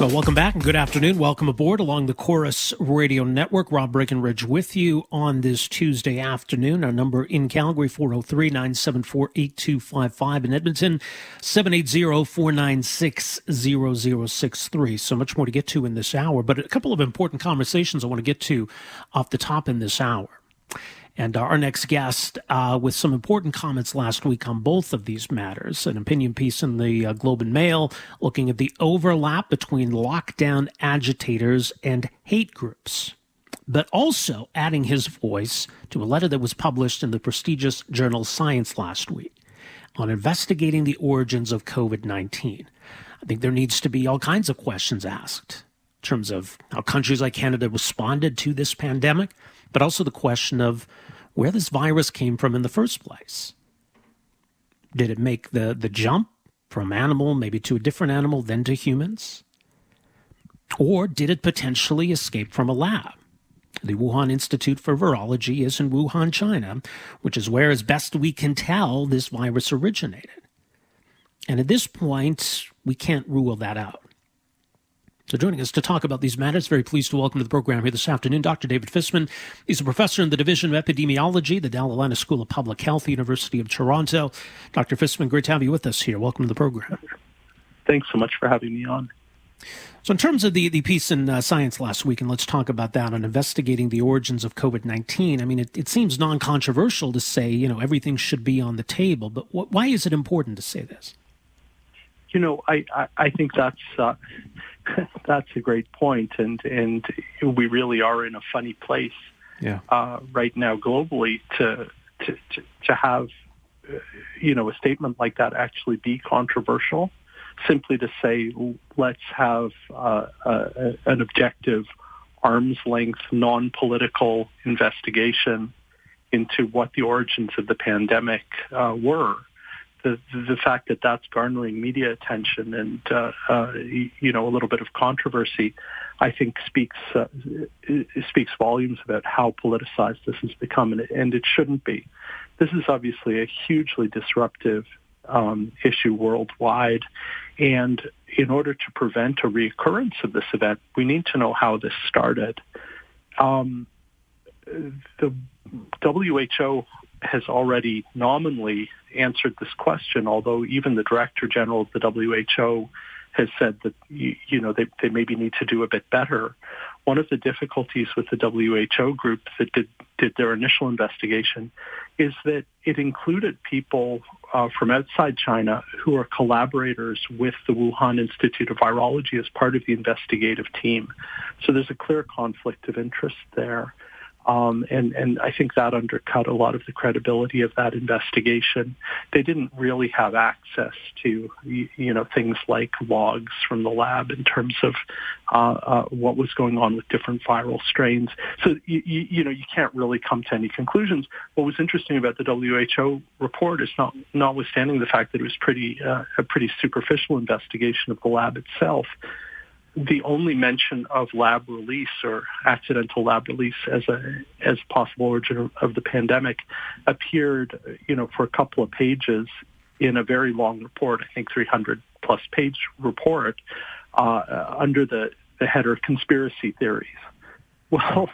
Well, welcome back and good afternoon. Welcome aboard along the Corus Radio Network. Rob Breckenridge with you on this Tuesday afternoon. Our number in Calgary, 403-974-8255. In Edmonton, 780-496-0063. So much more to get to in this hour, but a couple of important conversations I want to get to off the top in this hour. And our next guest, uh, with some important comments last week on both of these matters, an opinion piece in the uh, Globe and Mail looking at the overlap between lockdown agitators and hate groups, but also adding his voice to a letter that was published in the prestigious journal Science last week on investigating the origins of COVID 19. I think there needs to be all kinds of questions asked in terms of how countries like Canada responded to this pandemic, but also the question of where this virus came from in the first place. Did it make the, the jump from animal, maybe to a different animal, then to humans? Or did it potentially escape from a lab? The Wuhan Institute for Virology is in Wuhan, China, which is where, as best we can tell, this virus originated. And at this point, we can't rule that out. So, joining us to talk about these matters, very pleased to welcome to the program here this afternoon Dr. David Fisman. He's a professor in the Division of Epidemiology, Dalla Lana School of Public Health, University of Toronto. Dr. Fisman, great to have you with us here. Welcome to the program. Thanks so much for having me on. So, in terms of the, the piece in uh, Science last week, and let's talk about that on investigating the origins of COVID 19, I mean, it, it seems non controversial to say, you know, everything should be on the table, but wh- why is it important to say this? You know, I, I, I think that's. Uh, that's a great point, and and we really are in a funny place yeah. uh, right now globally to to to, to have uh, you know a statement like that actually be controversial. Simply to say, let's have uh, a, an objective, arm's length, non-political investigation into what the origins of the pandemic uh, were the the fact that that's garnering media attention and uh, uh, you know a little bit of controversy, I think speaks uh, speaks volumes about how politicized this has become, and it, and it shouldn't be. This is obviously a hugely disruptive um, issue worldwide, and in order to prevent a reoccurrence of this event, we need to know how this started. Um, the WHO has already nominally answered this question, although even the Director General of the WHO has said that, you, know, they, they maybe need to do a bit better. One of the difficulties with the WHO group that did, did their initial investigation is that it included people uh, from outside China who are collaborators with the Wuhan Institute of Virology as part of the investigative team. So there's a clear conflict of interest there. Um, and, and I think that undercut a lot of the credibility of that investigation. They didn't really have access to, you know, things like logs from the lab in terms of uh, uh, what was going on with different viral strains. So, you, you, know, you can't really come to any conclusions. What was interesting about the WHO report is not, notwithstanding the fact that it was pretty, uh, a pretty superficial investigation of the lab itself, the only mention of lab release or accidental lab release as a as possible origin of the pandemic appeared, you know, for a couple of pages in a very long report, I think 300 plus page report, uh, under the, the header conspiracy theories. Well,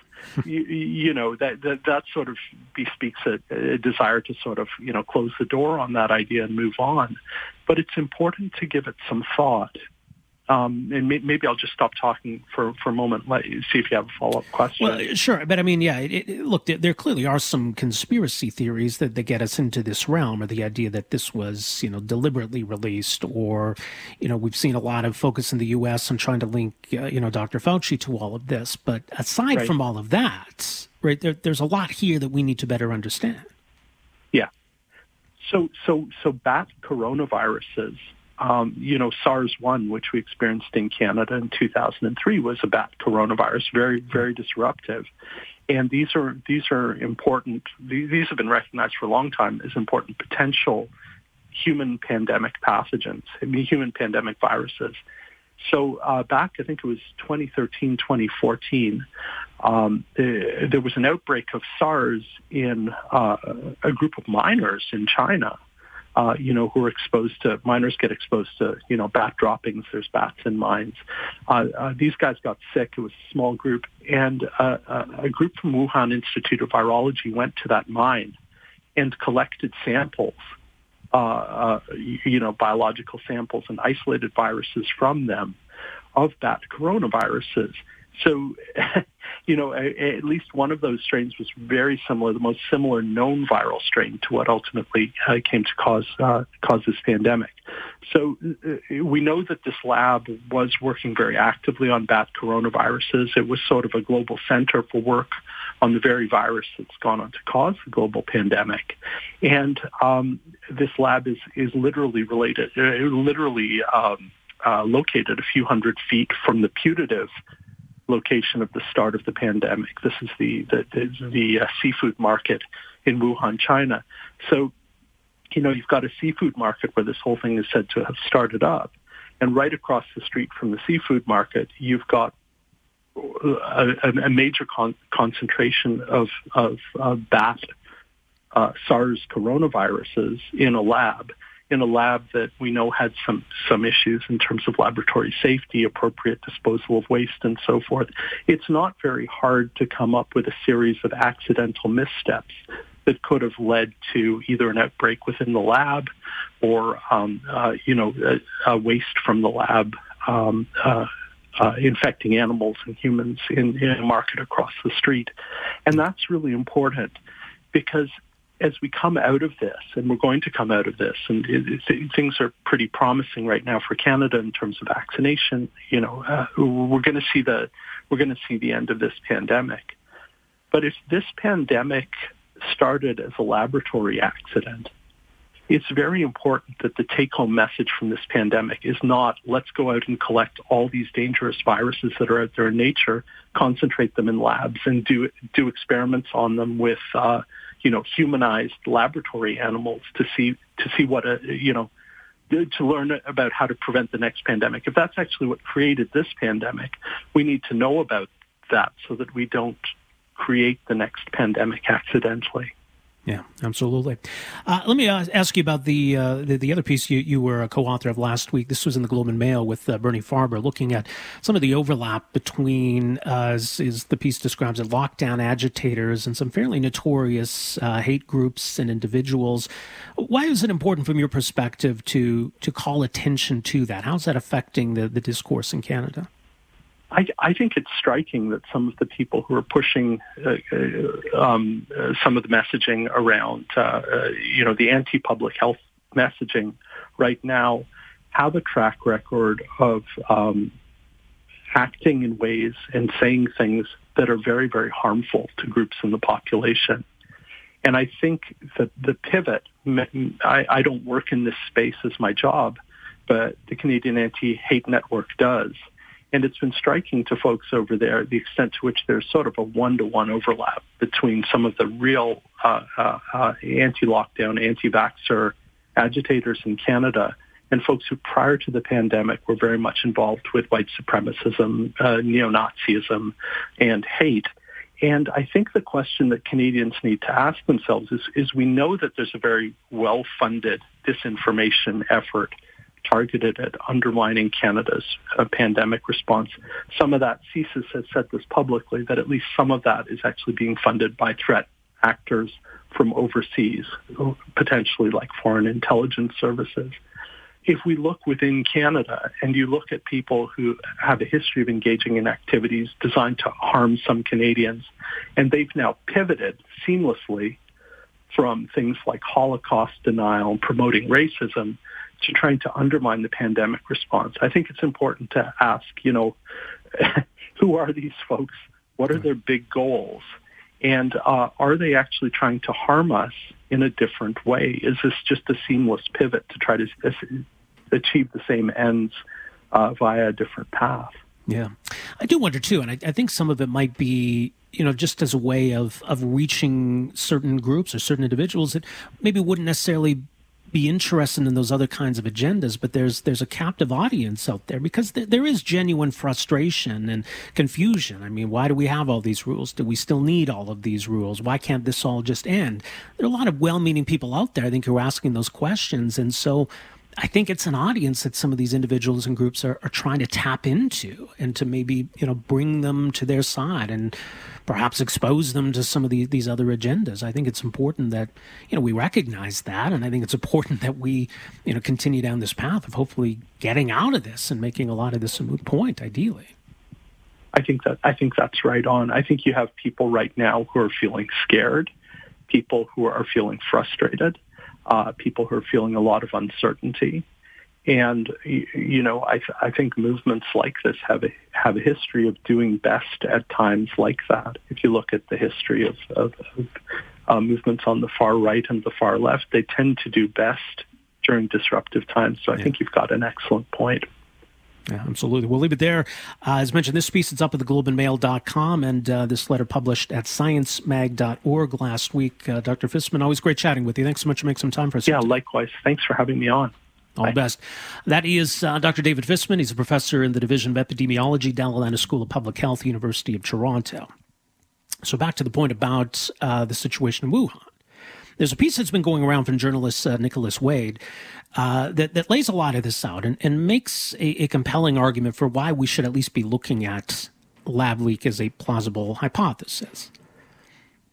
you, you, know that, that that sort of bespeaks a, a desire to sort of you know close the door on that idea and move on. But it's important to give it some thought um, and may, maybe I'll just stop talking for, for a moment. Let see if you have a follow up question. Well, sure, but I mean, yeah. It, it, look, there, there, clearly are some conspiracy theories that, that get us into this realm, or the idea that this was, you know, deliberately released, or, you know, we've seen a lot of focus in the U.S. on trying to link, uh, you know, Dr. Fauci to all of this. But aside right. from all of that, right, there, there's a lot here that we need to better understand. Yeah. So, so, so bat coronaviruses um, you know, SARS-1, which we experienced in Canada in 2003, was a bat coronavirus, very, very disruptive. And these are these are important. These have been recognized for a long time as important potential human pandemic pathogens, human pandemic viruses. So uh, back, I think it was 2013, 2014, um, there was an outbreak of SARS in uh, a group of miners in China uh, you know, who are exposed to, miners get exposed to, you know, bat droppings. There's bats in mines. Uh, uh, these guys got sick. It was a small group. And uh, uh, a group from Wuhan Institute of Virology went to that mine and collected samples, uh, uh, you know, biological samples and isolated viruses from them of bat coronaviruses. So, you know, at least one of those strains was very similar, the most similar known viral strain to what ultimately uh, came to cause uh, cause this pandemic. So uh, we know that this lab was working very actively on bat coronaviruses. It was sort of a global center for work on the very virus that's gone on to cause the global pandemic. And um, this lab is is literally related, uh, literally. Um, uh, located a few hundred feet from the putative location of the start of the pandemic. This is the the, the, the uh, seafood market in Wuhan, China. So, you know, you've got a seafood market where this whole thing is said to have started up, and right across the street from the seafood market, you've got a, a major con- concentration of of uh, bat uh, SARS coronaviruses in a lab in a lab that we know had some some issues in terms of laboratory safety, appropriate disposal of waste, and so forth. It's not very hard to come up with a series of accidental missteps that could have led to either an outbreak within the lab or um, uh, you know waste from the lab. Um, uh, uh, infecting animals and humans in, in a market across the street. And that's really important because as we come out of this, and we're going to come out of this, and it, it, things are pretty promising right now for Canada in terms of vaccination. You know, uh, we're going to see the we're going to see the end of this pandemic. But if this pandemic started as a laboratory accident, it's very important that the take-home message from this pandemic is not let's go out and collect all these dangerous viruses that are out there in nature, concentrate them in labs, and do do experiments on them with. Uh, you know, humanized laboratory animals to see to see what a you know to learn about how to prevent the next pandemic. If that's actually what created this pandemic, we need to know about that so that we don't create the next pandemic accidentally. Yeah, absolutely. Uh, let me uh, ask you about the, uh, the, the other piece you you were a co-author of last week. This was in the Globe and Mail with uh, Bernie Farber, looking at some of the overlap between, as is the piece describes it, lockdown agitators and some fairly notorious uh, hate groups and individuals. Why is it important, from your perspective, to to call attention to that? How's that affecting the the discourse in Canada? I, I think it's striking that some of the people who are pushing uh, uh, um, uh, some of the messaging around, uh, uh, you know, the anti-public health messaging right now have a track record of um, acting in ways and saying things that are very, very harmful to groups in the population. And I think that the pivot, I, I don't work in this space as my job, but the Canadian Anti-Hate Network does and it's been striking to folks over there the extent to which there's sort of a one-to-one overlap between some of the real uh, uh, uh, anti-lockdown, anti-vaxxer agitators in Canada and folks who prior to the pandemic were very much involved with white supremacism, uh, neo-Nazism, and hate. And I think the question that Canadians need to ask themselves is, is we know that there's a very well-funded disinformation effort targeted at undermining Canada's uh, pandemic response. Some of that, CSIS has said this publicly, that at least some of that is actually being funded by threat actors from overseas, potentially like foreign intelligence services. if we look within Canada and you look at people who have a history of engaging in activities designed to harm some Canadians, and they've now pivoted seamlessly from things like Holocaust denial and promoting racism to trying to undermine the pandemic response. I think it's important to ask, you know, who are these folks? What are their big goals? And uh, are they actually trying to harm us in a different way? Is this just a seamless pivot to try to achieve the same ends uh, via a different path? Yeah, I do wonder too, and I, I think some of it might be you know, just as a way of of reaching certain groups or certain individuals that maybe wouldn't necessarily be interested in those other kinds of agendas, but there's there's a captive audience out there because th- there is genuine frustration and confusion. I mean, why do we have all these rules? Do we still need all of these rules? Why can't this all just end? There are a lot of well-meaning people out there, I think, who are asking those questions, and so. I think it's an audience that some of these individuals and groups are, are trying to tap into and to maybe, you know, bring them to their side and perhaps expose them to some of the, these other agendas. I think it's important that you know we recognize that, and I think it's important that we you know continue down this path of hopefully getting out of this and making a lot of this a moot point. Ideally. I think that I think that's right on. I think you have people right now who are feeling scared, people who are feeling frustrated, uh, people who are feeling a lot of uncertainty, and you know, I, I think movements like this have a have a history of doing best at times like that. If you look at the history of, of, of uh, movements on the far right and the far left, they tend to do best during disruptive times. So I yeah. think you've got an excellent point. Yeah, absolutely. We'll leave it there. Uh, as mentioned, this piece is up at theglobeandmail.com and uh, this letter published at sciencemag.org last week. Uh, Dr. Fisman, always great chatting with you. Thanks so much for making some time for us. Yeah, likewise. Thanks for having me on. All the best. That is uh, Dr. David Fisman. He's a professor in the Division of Epidemiology, Dalla Lana School of Public Health, University of Toronto. So back to the point about uh, the situation in Wuhan. There's a piece that's been going around from journalist uh, Nicholas Wade uh, that, that lays a lot of this out and, and makes a, a compelling argument for why we should at least be looking at lab leak as a plausible hypothesis.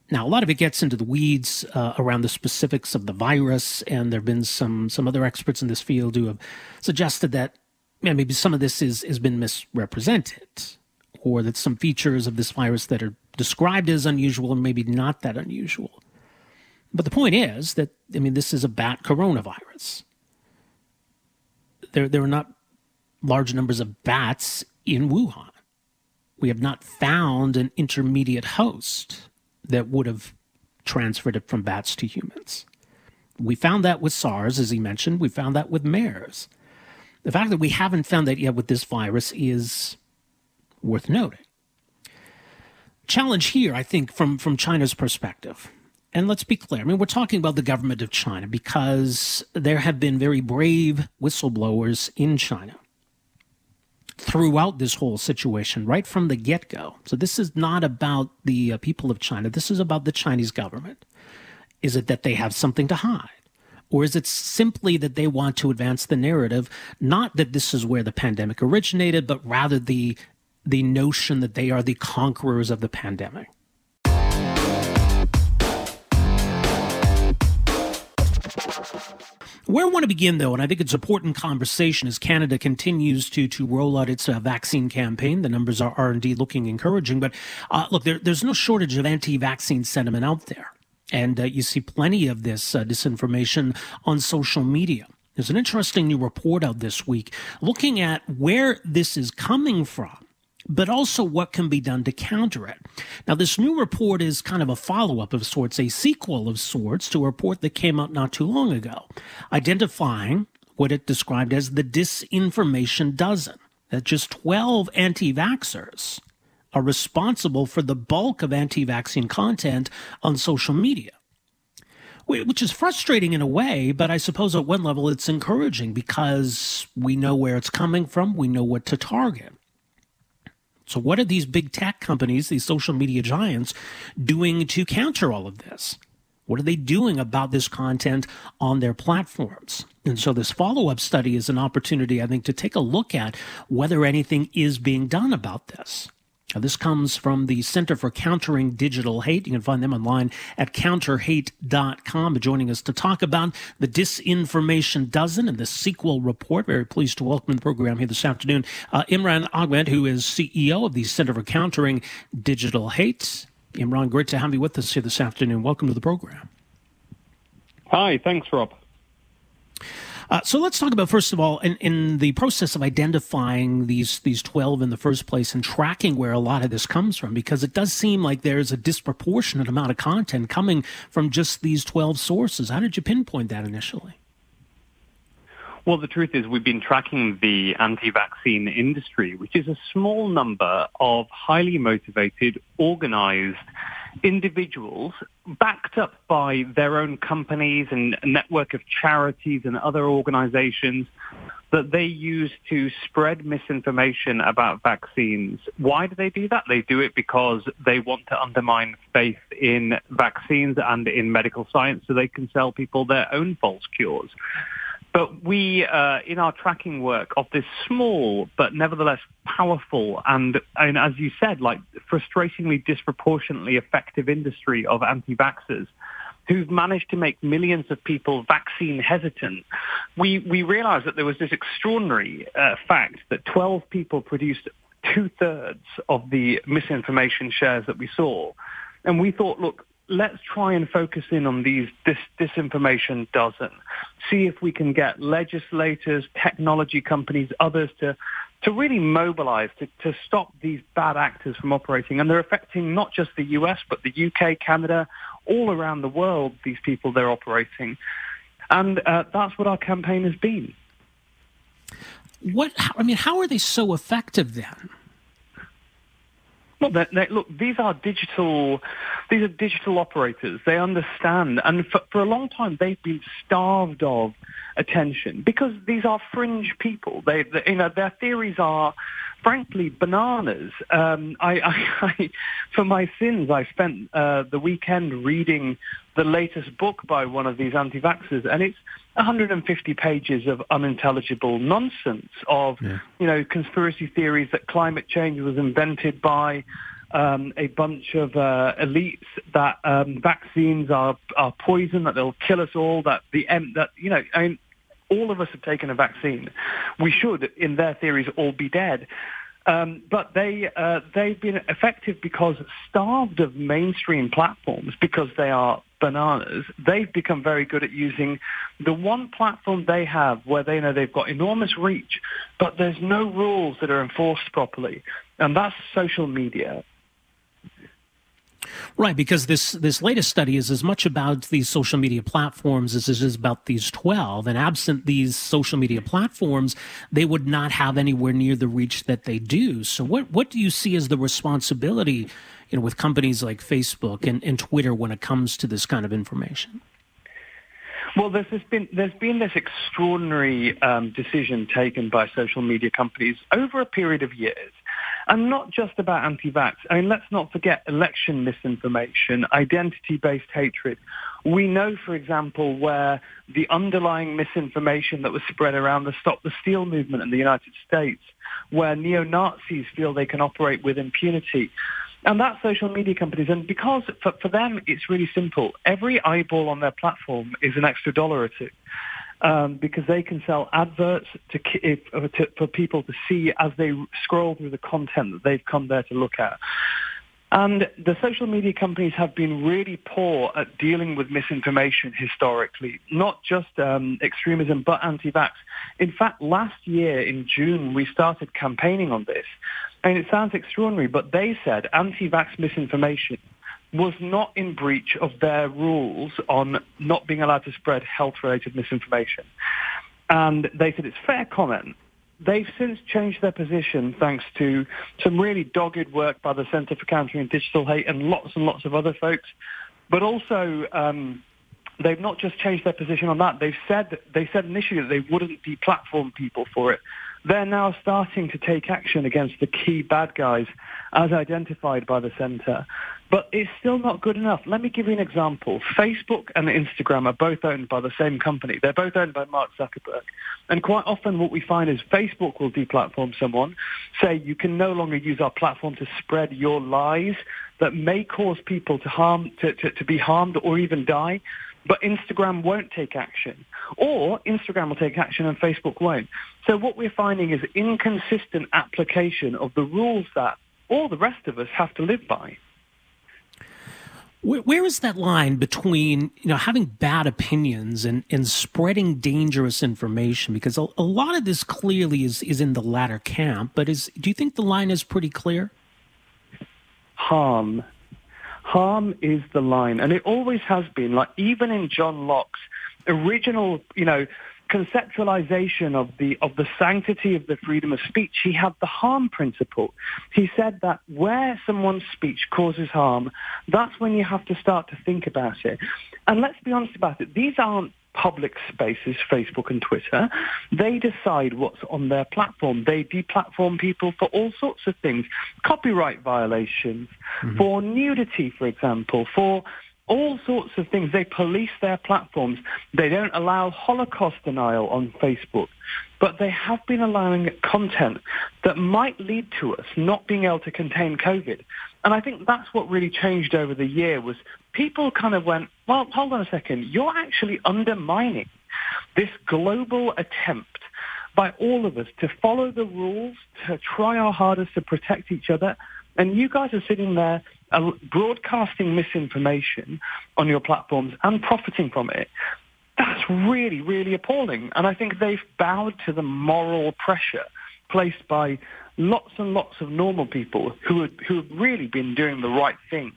Now, a lot of it gets into the weeds uh, around the specifics of the virus, and there have been some some other experts in this field who have suggested that yeah, maybe some of this is has been misrepresented, or that some features of this virus that are described as unusual are maybe not that unusual. But the point is that I mean, this is a bat coronavirus. There, there are not large numbers of bats in Wuhan. We have not found an intermediate host that would have transferred it from bats to humans. We found that with SARS, as he mentioned. We found that with MERS. The fact that we haven't found that yet with this virus is worth noting. Challenge here, I think, from, from China's perspective. And let's be clear. I mean, we're talking about the government of China because there have been very brave whistleblowers in China throughout this whole situation, right from the get go. So this is not about the uh, people of China. This is about the Chinese government. Is it that they have something to hide? Or is it simply that they want to advance the narrative, not that this is where the pandemic originated, but rather the, the notion that they are the conquerors of the pandemic? Where I want to begin, though, and I think it's an important conversation as Canada continues to to roll out its uh, vaccine campaign. The numbers are, are indeed looking encouraging, but uh, look, there, there's no shortage of anti-vaccine sentiment out there, and uh, you see plenty of this uh, disinformation on social media. There's an interesting new report out this week looking at where this is coming from but also what can be done to counter it. Now, this new report is kind of a follow up of sorts, a sequel of sorts to a report that came out not too long ago, identifying what it described as the disinformation dozen, that just 12 anti vaxxers are responsible for the bulk of anti vaccine content on social media. Which is frustrating in a way, but I suppose at one level it's encouraging because we know where it's coming from, we know what to target. So, what are these big tech companies, these social media giants, doing to counter all of this? What are they doing about this content on their platforms? And so, this follow up study is an opportunity, I think, to take a look at whether anything is being done about this. This comes from the Center for Countering Digital Hate. You can find them online at counterhate.com. Joining us to talk about the Disinformation Dozen and the sequel report. Very pleased to welcome the program here this afternoon. Uh, Imran Ahmed, who is CEO of the Center for Countering Digital Hate. Imran, great to have you with us here this afternoon. Welcome to the program. Hi, thanks, Rob. Uh, so let's talk about first of all, in, in the process of identifying these these twelve in the first place and tracking where a lot of this comes from, because it does seem like there's a disproportionate amount of content coming from just these twelve sources. How did you pinpoint that initially? Well, the truth is we've been tracking the anti-vaccine industry, which is a small number of highly motivated, organized individuals backed up by their own companies and a network of charities and other organizations that they use to spread misinformation about vaccines. Why do they do that? They do it because they want to undermine faith in vaccines and in medical science so they can sell people their own false cures. But we, uh, in our tracking work of this small but nevertheless powerful and, and, as you said, like frustratingly disproportionately effective industry of anti-vaxxers, who've managed to make millions of people vaccine hesitant, we, we realized that there was this extraordinary uh, fact that 12 people produced two-thirds of the misinformation shares that we saw. And we thought, look, let's try and focus in on these this disinformation dozen. See if we can get legislators, technology companies, others to to really mobilize to, to stop these bad actors from operating. And they're affecting not just the US, but the UK, Canada, all around the world, these people they're operating. And uh, that's what our campaign has been. What, I mean, how are they so effective then? Well, they're, they're, look, these are digital. These are digital operators. They understand, and for, for a long time they've been starved of attention because these are fringe people. They, they you know, their theories are frankly bananas. Um, I, I, I, for my sins, I spent uh, the weekend reading the latest book by one of these anti-vaxxers, and it's 150 pages of unintelligible nonsense of, yeah. you know, conspiracy theories that climate change was invented by um, a bunch of uh, elites that um, vaccines are, are poison, that they'll kill us all, that the that you know, I mean, all of us have taken a vaccine. We should, in their theories, all be dead. Um, but they uh, they've been effective because starved of mainstream platforms because they are bananas. They've become very good at using the one platform they have where they know they've got enormous reach, but there's no rules that are enforced properly, and that's social media. Right, because this this latest study is as much about these social media platforms as it is about these twelve. And absent these social media platforms, they would not have anywhere near the reach that they do. So, what what do you see as the responsibility, you know, with companies like Facebook and, and Twitter when it comes to this kind of information? Well, there's been there's been this extraordinary um, decision taken by social media companies over a period of years and not just about anti-vax. I mean, let's not forget election misinformation, identity-based hatred. We know, for example, where the underlying misinformation that was spread around the Stop the Steal movement in the United States, where neo-Nazis feel they can operate with impunity. And that's social media companies. And because for, for them, it's really simple. Every eyeball on their platform is an extra dollar or two um, because they can sell adverts to, uh, to, for people to see as they scroll through the content that they've come there to look at. And the social media companies have been really poor at dealing with misinformation historically, not just um, extremism, but anti-vax. In fact, last year in June, we started campaigning on this. And it sounds extraordinary, but they said anti-vax misinformation was not in breach of their rules on not being allowed to spread health-related misinformation. And they said it's fair comment. They've since changed their position thanks to some really dogged work by the Centre for Countering Digital Hate and lots and lots of other folks. But also, um, they've not just changed their position on that. They've said they said initially that they wouldn't deplatform people for it. They're now starting to take action against the key bad guys as identified by the center. But it's still not good enough. Let me give you an example. Facebook and Instagram are both owned by the same company. They're both owned by Mark Zuckerberg. And quite often what we find is Facebook will deplatform someone, say you can no longer use our platform to spread your lies that may cause people to harm, to, to, to be harmed or even die. But Instagram won't take action. Or Instagram will take action and Facebook won't. So what we're finding is inconsistent application of the rules that all the rest of us have to live by. Where, where is that line between you know having bad opinions and, and spreading dangerous information? Because a, a lot of this clearly is is in the latter camp. But is do you think the line is pretty clear? Harm, harm is the line, and it always has been. Like even in John Locke's original, you know, conceptualization of the of the sanctity of the freedom of speech, he had the harm principle. He said that where someone's speech causes harm, that's when you have to start to think about it. And let's be honest about it, these aren't public spaces, Facebook and Twitter. They decide what's on their platform. They deplatform people for all sorts of things. Copyright violations, mm-hmm. for nudity, for example, for all sorts of things. They police their platforms. They don't allow Holocaust denial on Facebook, but they have been allowing content that might lead to us not being able to contain COVID. And I think that's what really changed over the year was people kind of went, well, hold on a second. You're actually undermining this global attempt by all of us to follow the rules, to try our hardest to protect each other. And you guys are sitting there uh, broadcasting misinformation on your platforms and profiting from it, that's really, really appalling. And I think they've bowed to the moral pressure placed by lots and lots of normal people who, who have really been doing the right thing.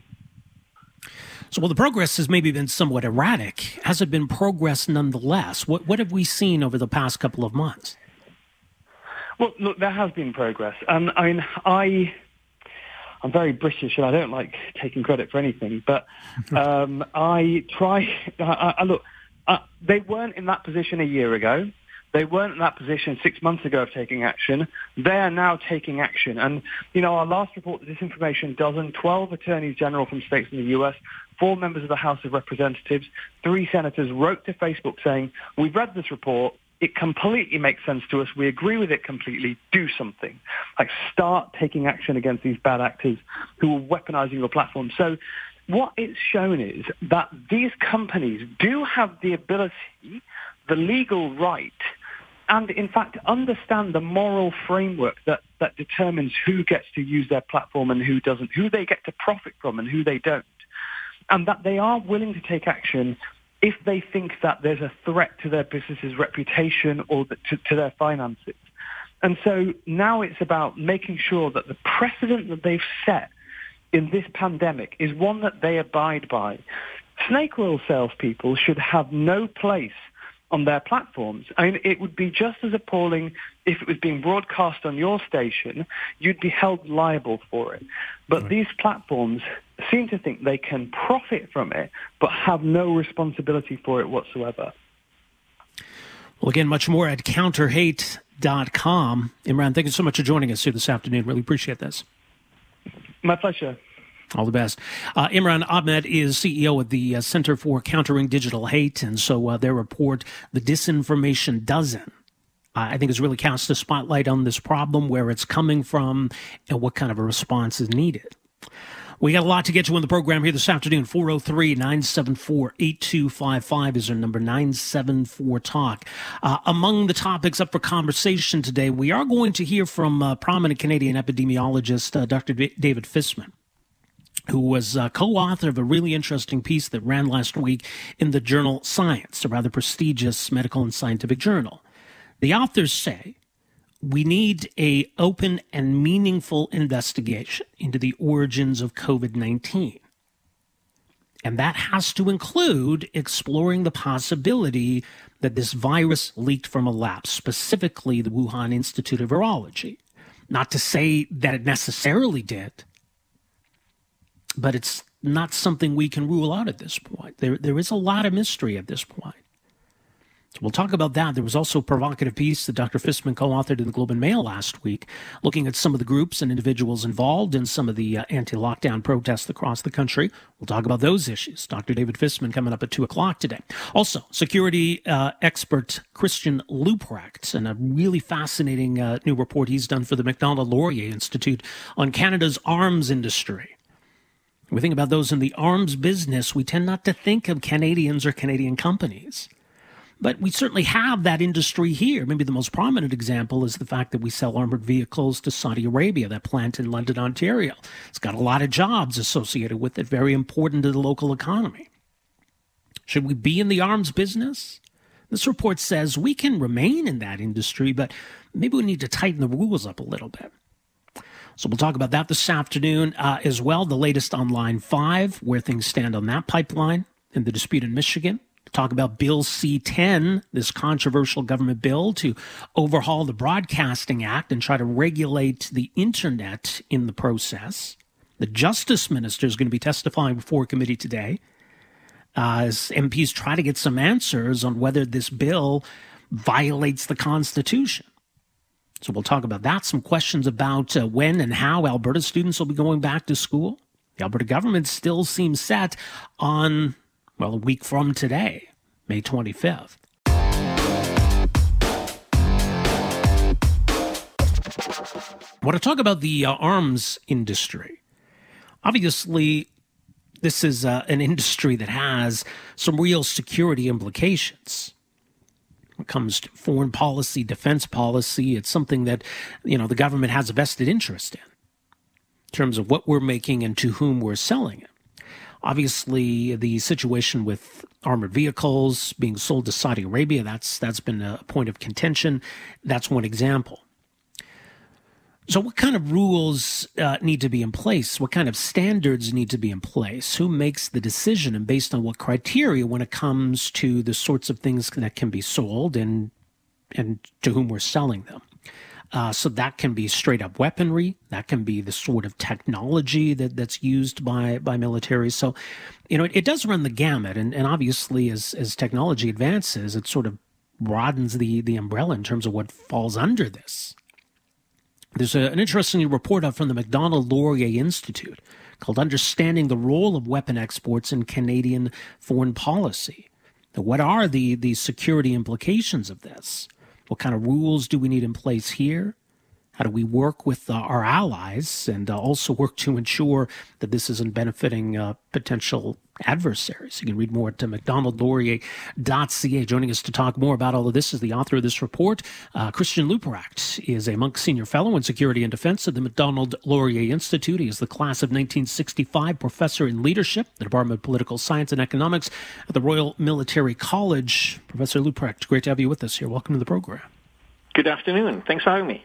So, well, the progress has maybe been somewhat erratic. Has it been progress nonetheless? What, what have we seen over the past couple of months? Well, look, there has been progress. Um, I mean, I I'm very British and I don't like taking credit for anything, but um, I try. I, I look, uh, they weren't in that position a year ago. They weren't in that position six months ago of taking action. They are now taking action. And, you know, our last report, the disinformation dozen, 12 attorneys general from states in the U.S., four members of the House of Representatives, three senators wrote to Facebook saying, we've read this report. It completely makes sense to us. We agree with it completely. Do something. Like start taking action against these bad actors who are weaponizing your platform. So what it's shown is that these companies do have the ability, the legal right, and in fact understand the moral framework that, that determines who gets to use their platform and who doesn't, who they get to profit from and who they don't. And that they are willing to take action if they think that there's a threat to their business's reputation or to, to their finances. And so now it's about making sure that the precedent that they've set in this pandemic is one that they abide by. Snake oil salespeople should have no place on their platforms. I mean, it would be just as appalling if it was being broadcast on your station. You'd be held liable for it. But right. these platforms seem to think they can profit from it, but have no responsibility for it whatsoever. Well, again, much more at counterhate.com. Imran, thank you so much for joining us here this afternoon. Really appreciate this. My pleasure. All the best. Uh, Imran Ahmed is CEO of the uh, Center for Countering Digital Hate. And so uh, their report, The Disinformation Dozen, I think has really cast a spotlight on this problem, where it's coming from, and what kind of a response is needed. We got a lot to get to in the program here this afternoon. 403 974 8255 is our number 974 Talk. Uh, among the topics up for conversation today, we are going to hear from uh, prominent Canadian epidemiologist uh, Dr. D- David Fisman who was uh, co-author of a really interesting piece that ran last week in the journal Science, a rather prestigious medical and scientific journal. The authors say we need a open and meaningful investigation into the origins of COVID-19. And that has to include exploring the possibility that this virus leaked from a lab, specifically the Wuhan Institute of Virology. Not to say that it necessarily did, but it's not something we can rule out at this point. There, there is a lot of mystery at this point. So we'll talk about that. There was also a provocative piece that Dr. Fisman co authored in the Globe and Mail last week, looking at some of the groups and individuals involved in some of the uh, anti lockdown protests across the country. We'll talk about those issues. Dr. David Fisman coming up at 2 o'clock today. Also, security uh, expert Christian Leuprecht, and a really fascinating uh, new report he's done for the Macdonald Laurier Institute on Canada's arms industry. We think about those in the arms business, we tend not to think of Canadians or Canadian companies. But we certainly have that industry here. Maybe the most prominent example is the fact that we sell armored vehicles to Saudi Arabia, that plant in London, Ontario. It's got a lot of jobs associated with it, very important to the local economy. Should we be in the arms business? This report says we can remain in that industry, but maybe we need to tighten the rules up a little bit. So we'll talk about that this afternoon uh, as well. The latest on Line 5, where things stand on that pipeline and the dispute in Michigan talk about Bill C 10, this controversial government bill to overhaul the Broadcasting Act and try to regulate the internet in the process. The Justice Minister is going to be testifying before a committee today uh, as MPs try to get some answers on whether this bill violates the Constitution. So we'll talk about that. Some questions about uh, when and how Alberta students will be going back to school. The Alberta government still seems set on well, a week from today, May 25th. I want to talk about the uh, arms industry. Obviously, this is uh, an industry that has some real security implications. It comes to foreign policy, defense policy, it's something that, you know, the government has a vested interest in, in terms of what we're making and to whom we're selling it. Obviously, the situation with armored vehicles being sold to Saudi Arabia, that's, that's been a point of contention. That's one example. So, what kind of rules uh, need to be in place? What kind of standards need to be in place? Who makes the decision and based on what criteria when it comes to the sorts of things that can be sold and, and to whom we're selling them? Uh, so that can be straight up weaponry. That can be the sort of technology that, that's used by by militaries. So, you know, it, it does run the gamut. And, and obviously, as as technology advances, it sort of broadens the the umbrella in terms of what falls under this. There's a, an interesting report out from the Macdonald Laurier Institute called "Understanding the Role of Weapon Exports in Canadian Foreign Policy." What are the the security implications of this? What kind of rules do we need in place here? How do we work with uh, our allies and uh, also work to ensure that this isn't benefiting uh, potential adversaries? You can read more at macdonaldlaurier.ca. Joining us to talk more about all of this is the author of this report. Uh, Christian Leuprecht is a Munk Senior Fellow in Security and Defense at the Macdonald Laurier Institute. He is the class of 1965 professor in leadership, the Department of Political Science and Economics at the Royal Military College. Professor Leuprecht, great to have you with us here. Welcome to the program. Good afternoon. Thanks for having me.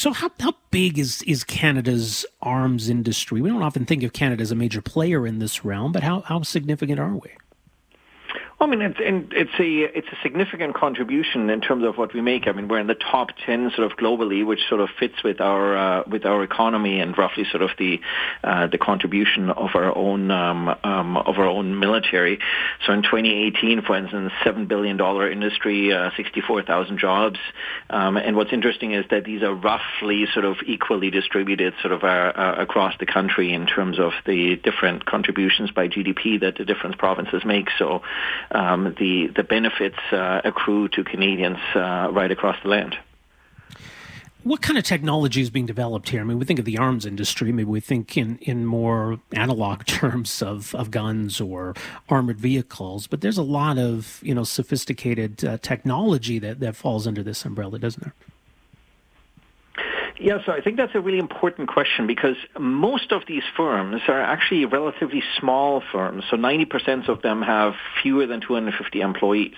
So how how big is is Canada's arms industry? We don't often think of Canada as a major player in this realm, but how how significant are we? I mean, it's it's a it's a significant contribution in terms of what we make. I mean, we're in the top ten sort of globally, which sort of fits with our uh, with our economy and roughly sort of the uh, the contribution of our own um, um, of our own military. So in 2018, for instance, seven billion dollar industry, uh, 64,000 jobs. Um, and what's interesting is that these are roughly sort of equally distributed sort of uh, uh, across the country in terms of the different contributions by GDP that the different provinces make. So um, the the benefits uh, accrue to Canadians uh, right across the land. What kind of technology is being developed here? I mean, we think of the arms industry. Maybe we think in, in more analog terms of, of guns or armored vehicles. But there's a lot of you know sophisticated uh, technology that, that falls under this umbrella, doesn't there? Yeah, so I think that's a really important question because most of these firms are actually relatively small firms. So 90% of them have fewer than 250 employees.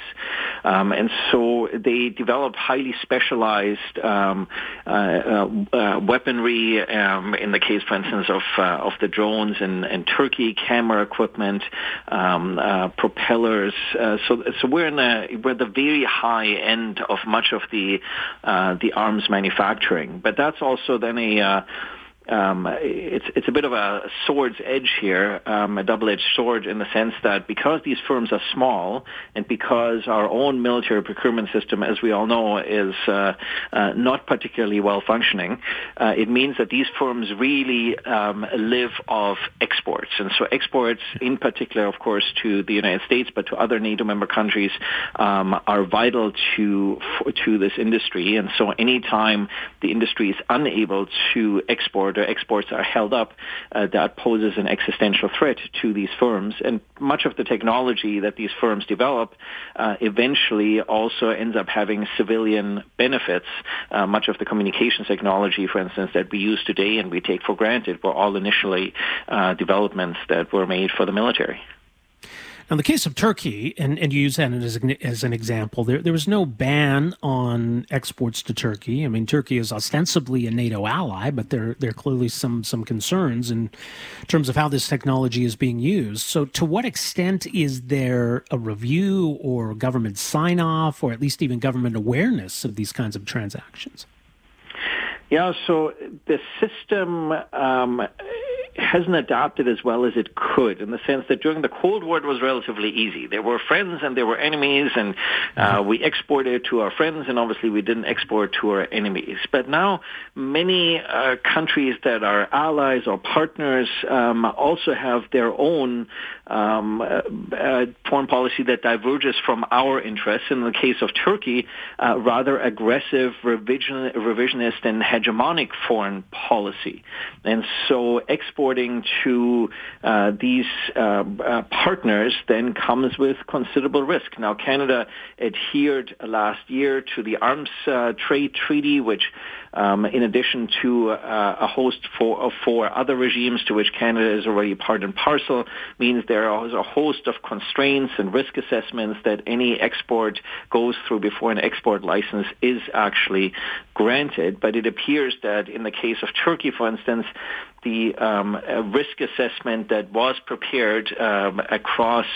Um, and so they develop highly specialized um, uh, uh, uh, weaponry, um, in the case, for instance, of, uh, of the drones in, in Turkey, camera equipment, um, uh, propellers. Uh, so, so we're in a, we're the very high end of much of the, the arms manufacturing. But that's that's also then a uh, um, it's it's a bit of a sword's edge here, um, a double-edged sword in the sense that because these firms are small and because our own military procurement system, as we all know, is uh, uh, not particularly well functioning, uh, it means that these firms really um, live off exports, and so exports, in particular, of course, to the United States, but to other NATO member countries, um, are vital to to this industry. And so, anytime the industry is unable to export or exports are held up, uh, that poses an existential threat to these firms. And much of the technology that these firms develop uh, eventually also ends up having civilian benefits. Uh, much of the communications technology, for instance, that we use today and we take for granted were all initially uh, developments that were made for the military. In the case of Turkey, and, and you use that as an, as an example, there, there was no ban on exports to Turkey. I mean, Turkey is ostensibly a NATO ally, but there, there are clearly some, some concerns in terms of how this technology is being used. So, to what extent is there a review or government sign off, or at least even government awareness of these kinds of transactions? Yeah, so the system um, hasn't adapted as well as it could in the sense that during the Cold War it was relatively easy. There were friends and there were enemies and uh, mm-hmm. we exported to our friends and obviously we didn't export to our enemies. But now many uh, countries that are allies or partners um, also have their own um, uh, uh, foreign policy that diverges from our interests. In the case of Turkey, uh, rather aggressive revision, revisionist and hegemonic foreign policy. And so exporting to uh, these uh, uh, partners then comes with considerable risk. Now, Canada adhered last year to the arms trade treaty, which um, in addition to uh, a host for, for other regimes to which Canada is already part and parcel, means there is a host of constraints and risk assessments that any export goes through before an export license is actually granted. But it appears that in the case of Turkey, for instance, the um, risk assessment that was prepared um, across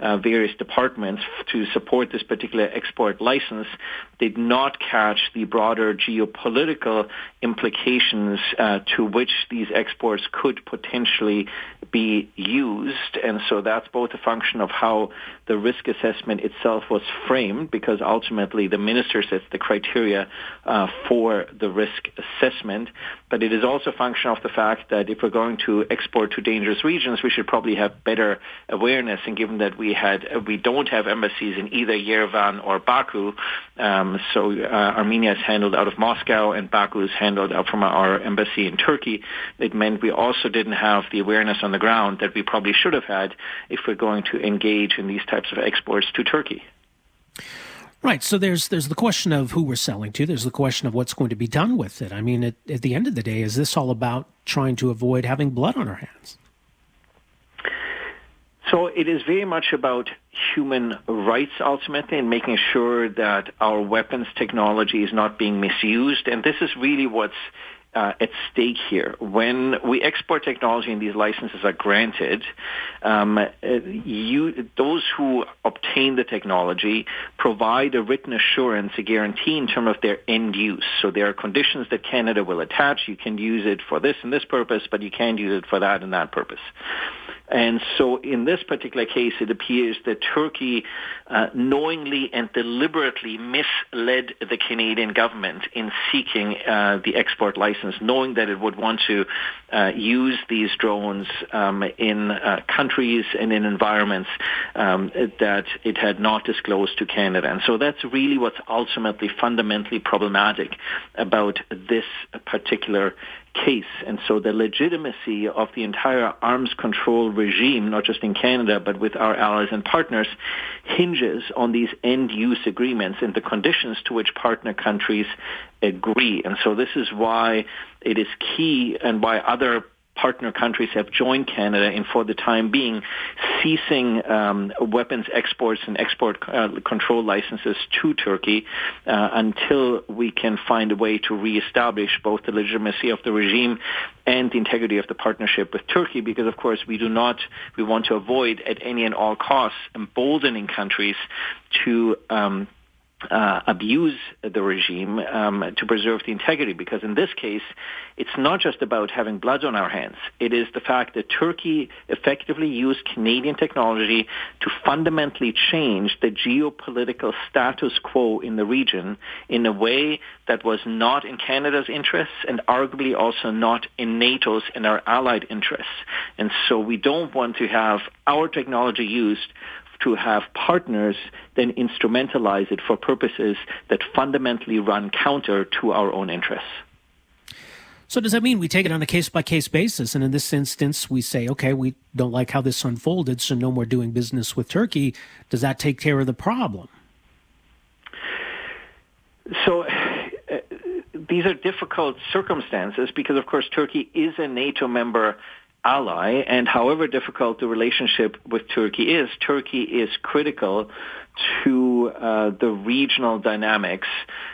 uh, various departments to support this particular export license did not catch the broader geopolitical implications uh, to which these exports could potentially be used. And so that's both a function of how the risk assessment itself was framed, because ultimately the minister sets the criteria uh, for the risk assessment. But it is also a function of the fact that if we're going to export to dangerous regions, we should probably have better awareness. And given that we had we don't have embassies in either Yerevan or Baku, um, so uh, Armenia is handled out of Moscow and Baku is handled out from our embassy in Turkey. It meant we also didn't have the awareness on the ground that we probably should have had if we're going to engage in these types of exports to Turkey. Right. So there's there's the question of who we're selling to. There's the question of what's going to be done with it. I mean, at, at the end of the day, is this all about trying to avoid having blood on our hands? So it is very much about human rights ultimately and making sure that our weapons technology is not being misused. And this is really what's uh, at stake here. When we export technology and these licenses are granted, um, uh, you, those who obtain the technology provide a written assurance, a guarantee in terms of their end use. So there are conditions that Canada will attach. You can use it for this and this purpose, but you can't use it for that and that purpose. And so in this particular case, it appears that Turkey uh, knowingly and deliberately misled the Canadian government in seeking uh, the export license, knowing that it would want to uh, use these drones um, in uh, countries and in environments um, that it had not disclosed to Canada. And so that's really what's ultimately fundamentally problematic about this particular case. And so the legitimacy of the entire arms control regime, not just in Canada, but with our allies and partners, hinges on these end-use agreements and the conditions to which partner countries agree. And so this is why it is key and why other partner countries have joined Canada in, for the time being, ceasing um, weapons exports and export uh, control licenses to Turkey uh, until we can find a way to reestablish both the legitimacy of the regime and the integrity of the partnership with Turkey, because of course we do not, we want to avoid at any and all costs emboldening countries to um, uh, abuse the regime um, to preserve the integrity. Because in this case, it's not just about having blood on our hands. It is the fact that Turkey effectively used Canadian technology to fundamentally change the geopolitical status quo in the region in a way that was not in Canada's interests and arguably also not in NATO's and our allied interests. And so we don't want to have our technology used to have partners then instrumentalize it for purposes that fundamentally run counter to our own interests. So does that mean we take it on a case by case basis? And in this instance, we say, okay, we don't like how this unfolded, so no more doing business with Turkey. Does that take care of the problem? So uh, these are difficult circumstances because, of course, Turkey is a NATO member ally, and however difficult the relationship with Turkey is, Turkey is critical to uh, the regional dynamics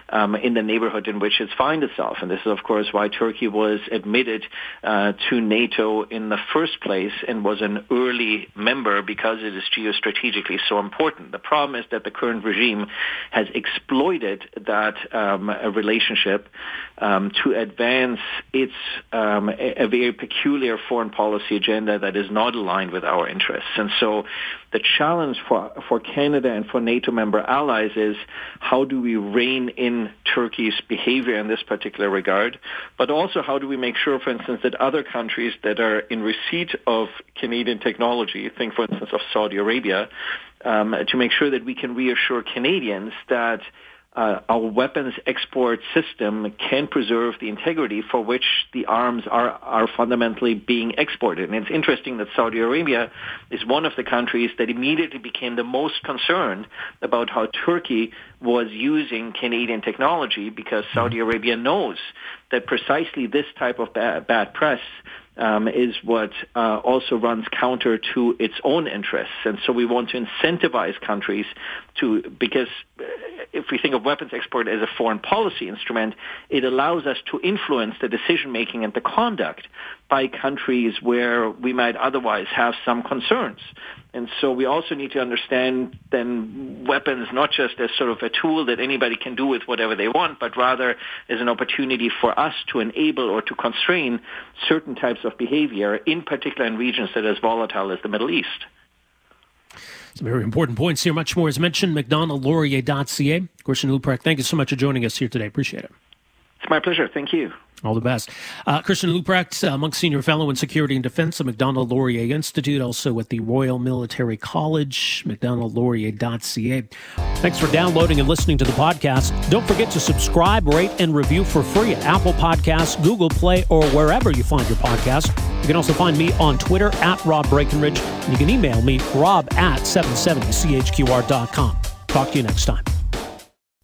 um, in the neighborhood in which it finds itself. And this is, of course, why Turkey was admitted uh, to NATO in the first place and was an early member because it is geostrategically so important. The problem is that the current regime has exploited that um, relationship um, to advance its um, a, a very peculiar foreign policy agenda that is not aligned with our interests. And so the challenge for, for Canada and for NATO member allies is how do we rein in Turkey's behavior in this particular regard, but also how do we make sure, for instance, that other countries that are in receipt of Canadian technology, think for instance of Saudi Arabia, um, to make sure that we can reassure Canadians that uh, our weapons export system can preserve the integrity for which the arms are, are fundamentally being exported. And it's interesting that Saudi Arabia is one of the countries that immediately became the most concerned about how Turkey was using Canadian technology because Saudi Arabia knows that precisely this type of bad, bad press um, is what uh, also runs counter to its own interests. And so we want to incentivize countries to, because uh, if we think of weapons export as a foreign policy instrument, it allows us to influence the decision making and the conduct by countries where we might otherwise have some concerns. And so we also need to understand then weapons not just as sort of a tool that anybody can do with whatever they want, but rather as an opportunity for us to enable or to constrain certain types of behavior, in particular in regions that are as volatile as the Middle East. Some very important points here. Much more is mentioned. MacDonaldLaurier.ca. Christian Leuprecht, thank you so much for joining us here today. Appreciate it. It's my pleasure. Thank you. All the best. Uh, Christian Leuprecht, uh, Munk Senior Fellow in Security and Defense at Macdonald Laurier Institute, also at the Royal Military College, macdonaldlaurier.ca. Thanks for downloading and listening to the podcast. Don't forget to subscribe, rate, and review for free at Apple Podcasts, Google Play, or wherever you find your podcast. You can also find me on Twitter at Rob Breckenridge, you can email me, rob at 770chqr.com. Talk to you next time.